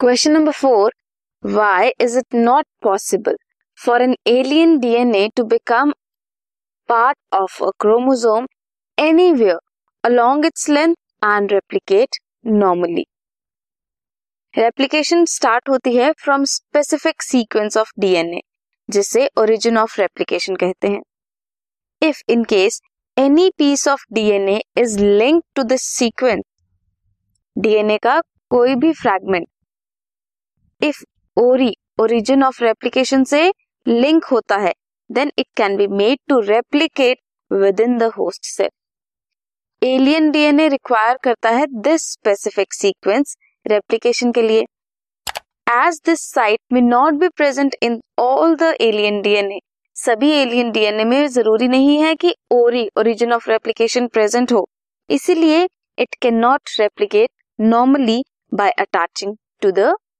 Question number four why is it not possible for an alien DNA to become part of a chromosome any way along its length and replicate normally replication start होती है from specific sequence of DNA जिसे origin of replication कहते हैं। If in case any piece of DNA is link to this sequence DNA का कोई भी fragment if ori origin of replication से link होता है then it can be made to replicate within the host cell alien DNA require करता है this specific sequence replication के लिए. As this site may not be present in all the alien DNA सभी alien DNA में ज़रूरी नहीं है कि ori origin of replication present हो. इसीलिए it can not replicate normally by attaching to the